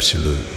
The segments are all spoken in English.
absolue.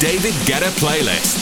David Guetta playlist.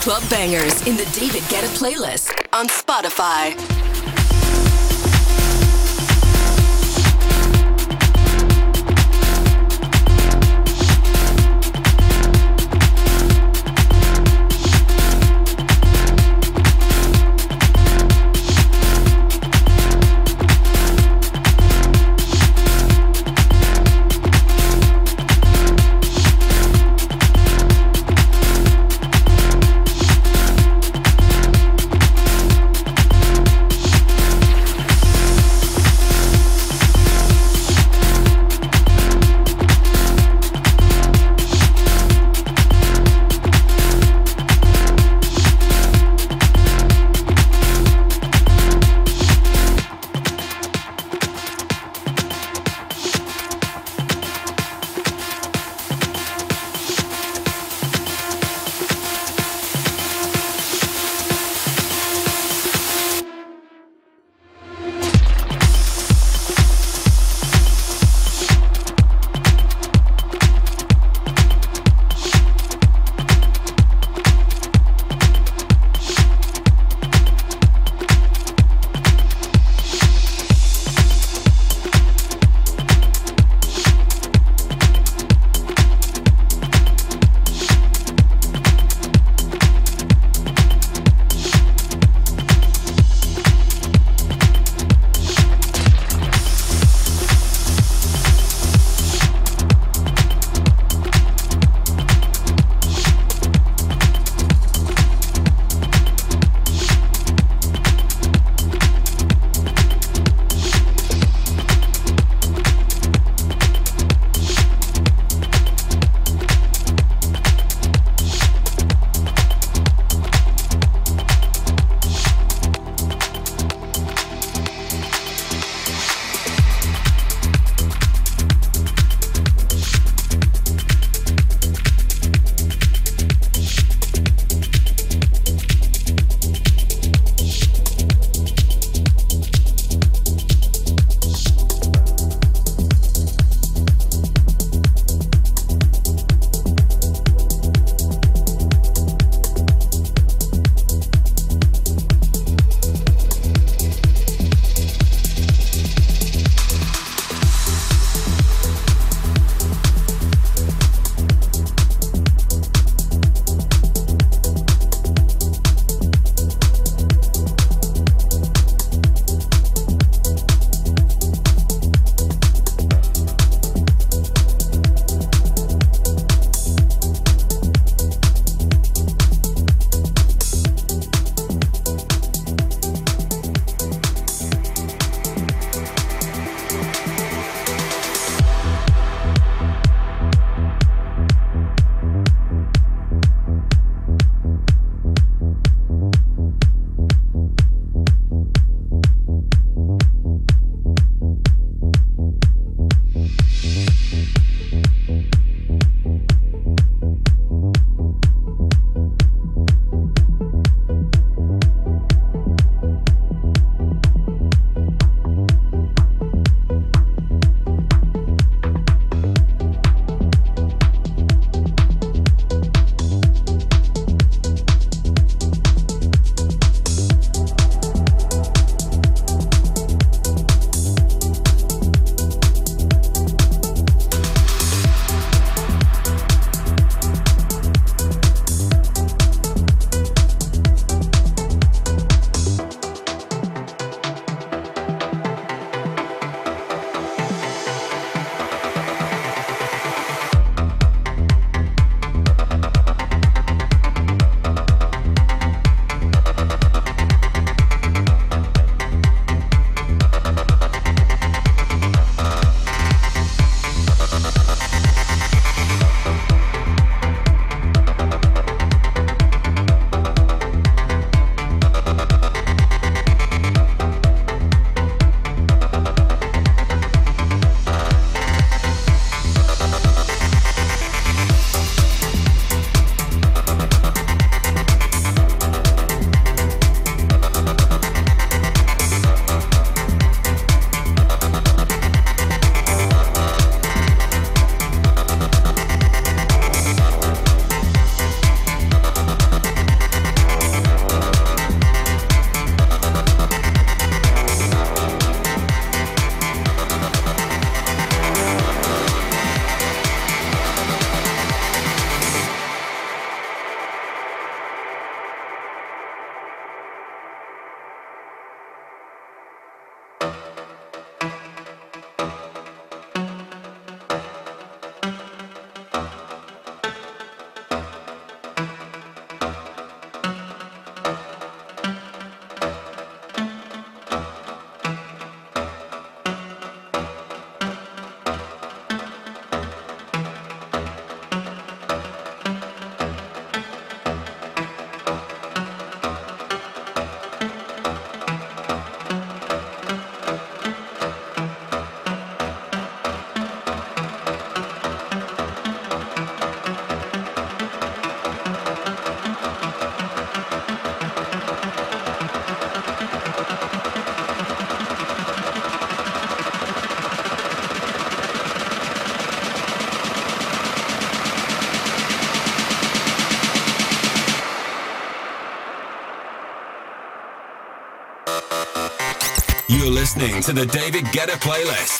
Club bangers in the David Guetta playlist listening to the David Guetta playlist.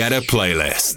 David a playlist.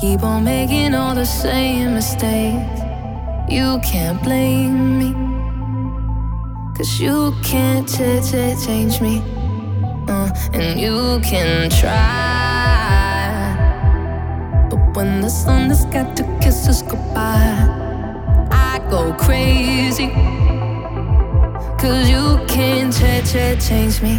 Keep on making all the same mistakes. You can't blame me. Cause you can't ch- ch- change me. Uh, and you can try. But when the sun has got to kiss us goodbye, I go crazy. Cause you can't ch- ch- change me.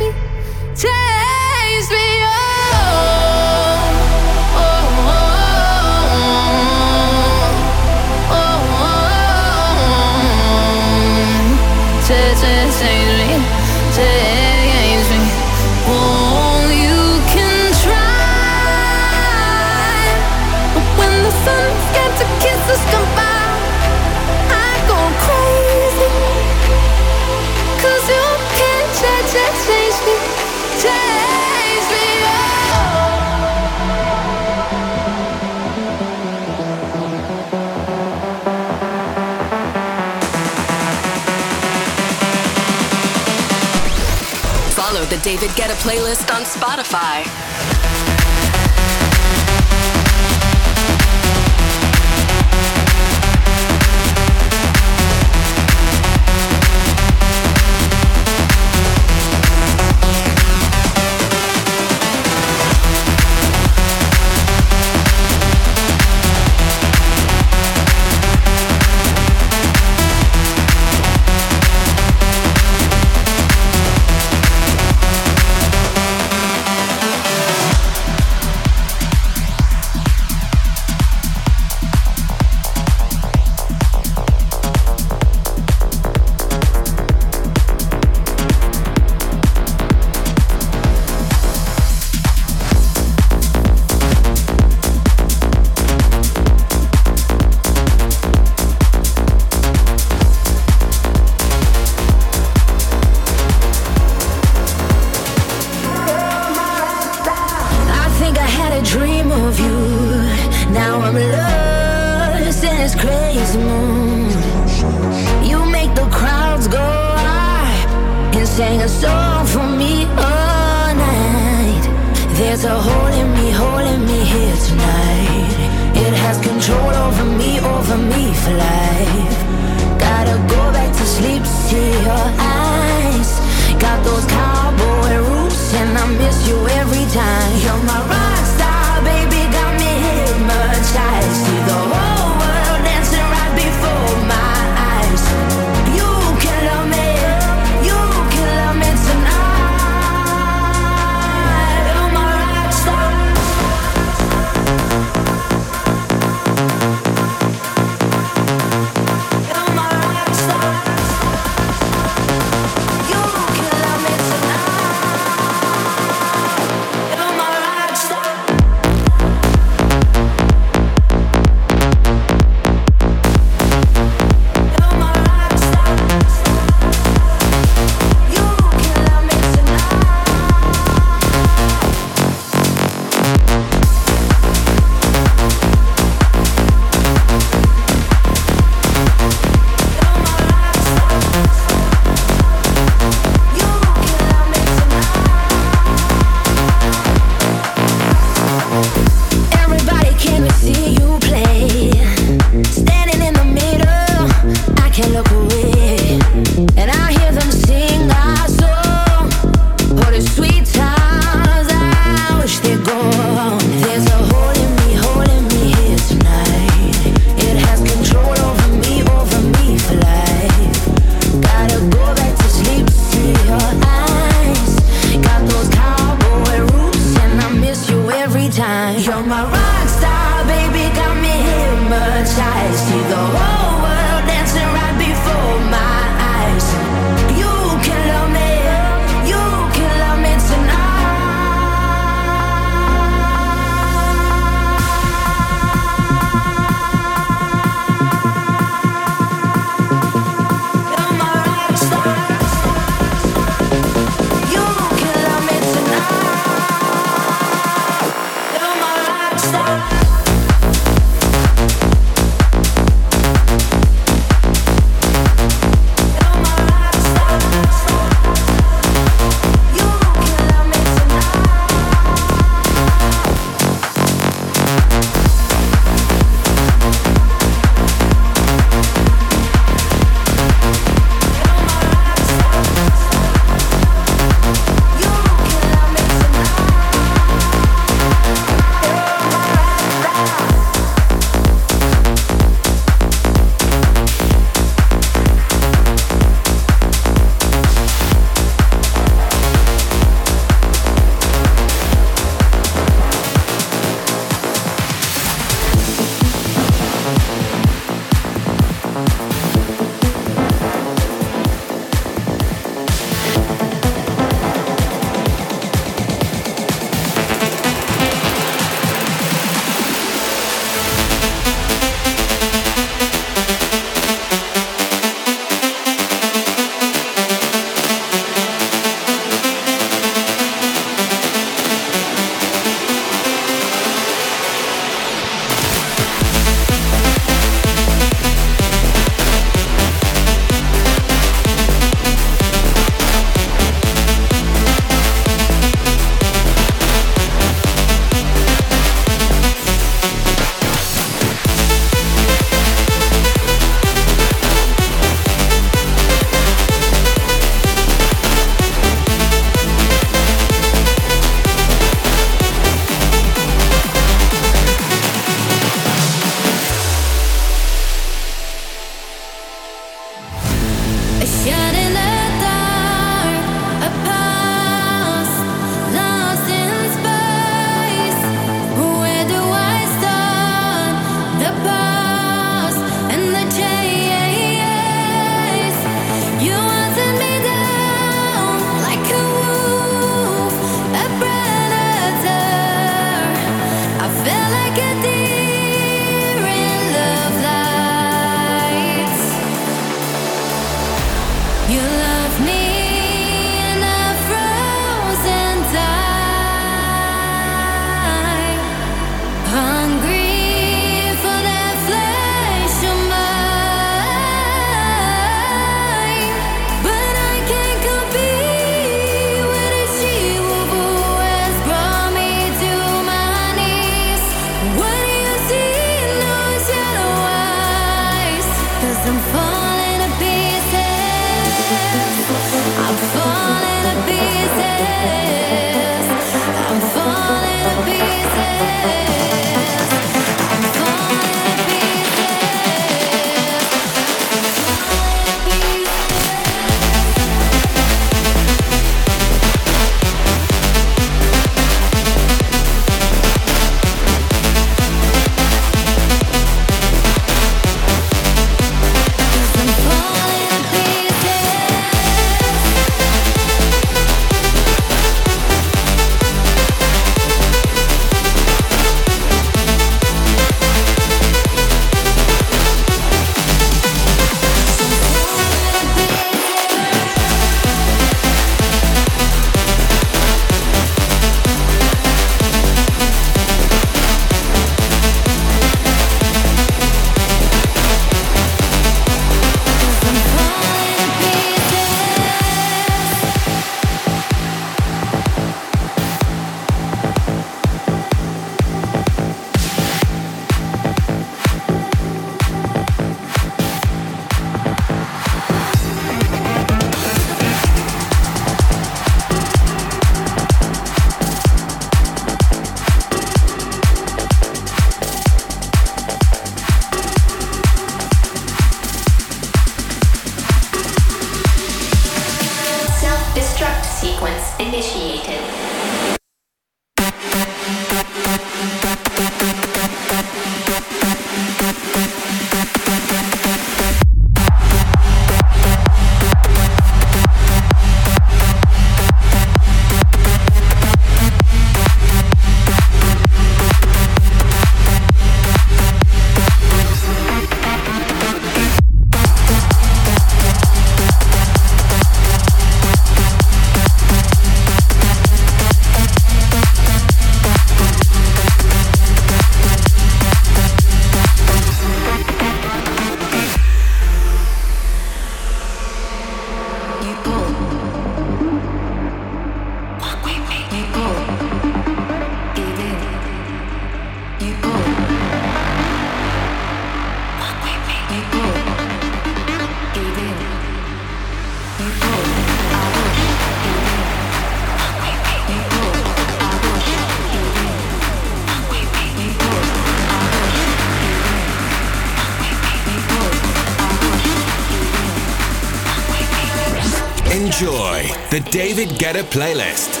David Guetta Playlist.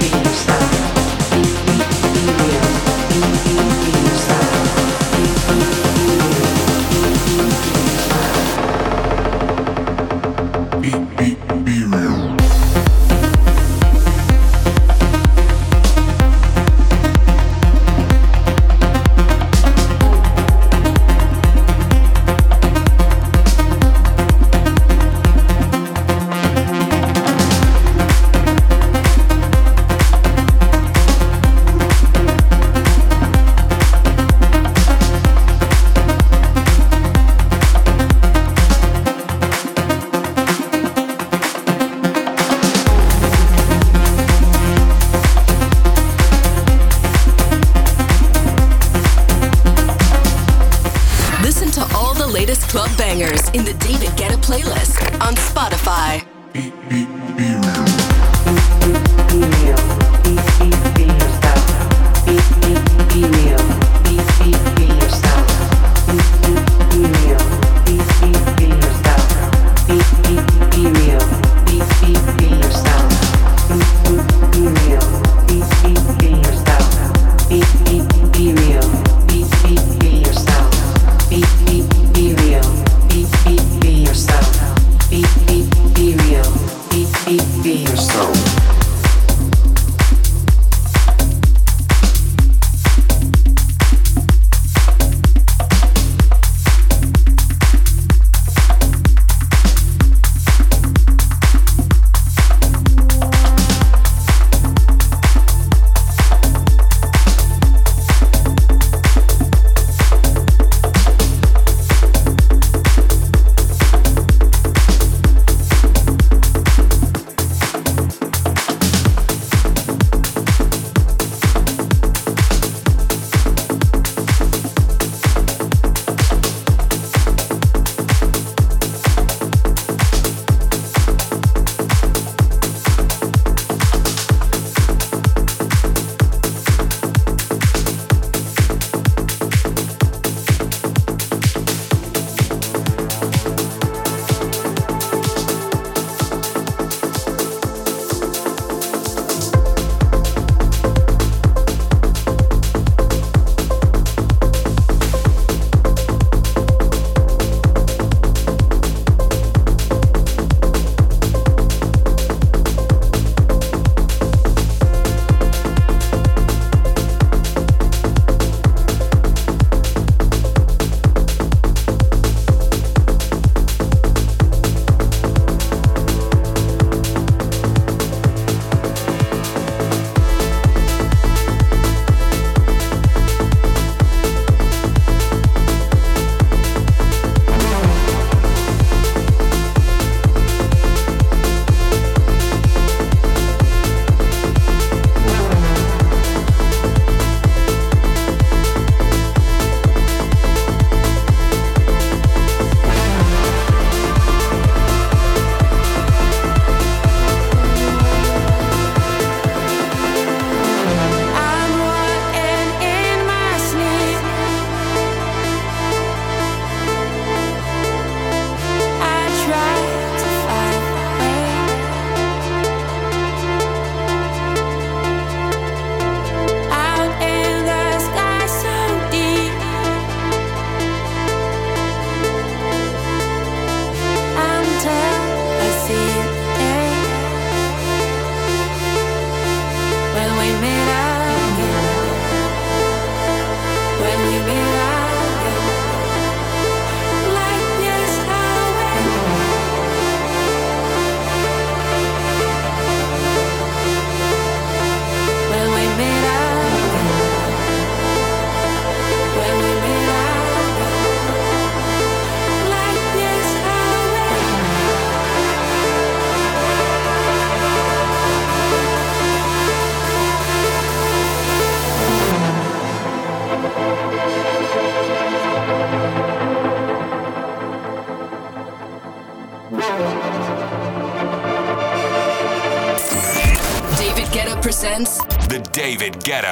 Be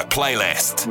Playlist.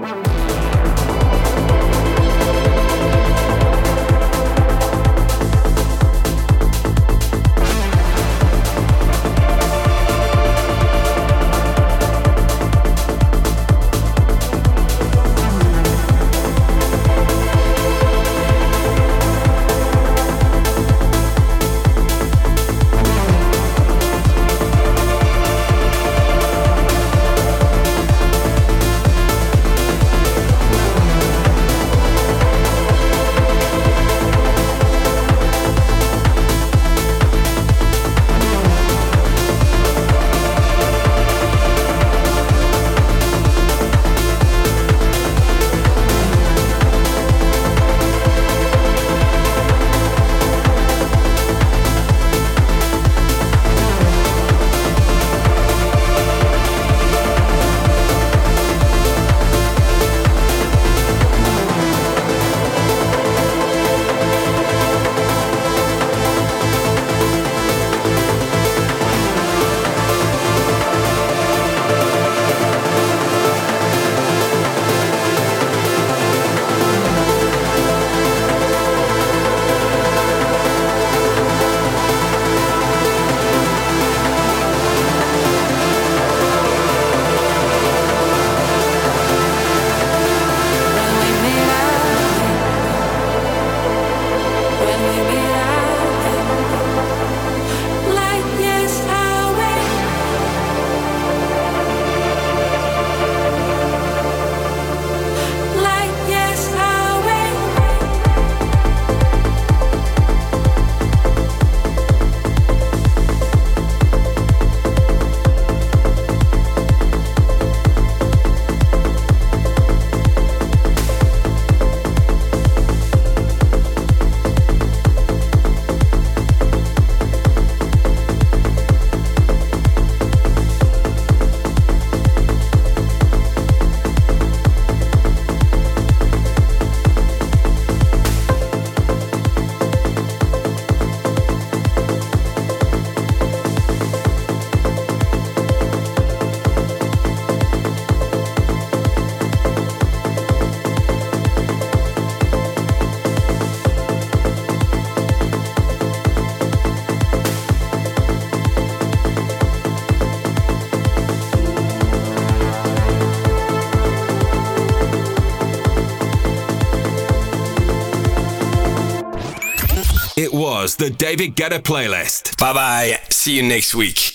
The David Guetta playlist. Bye bye. See you next week.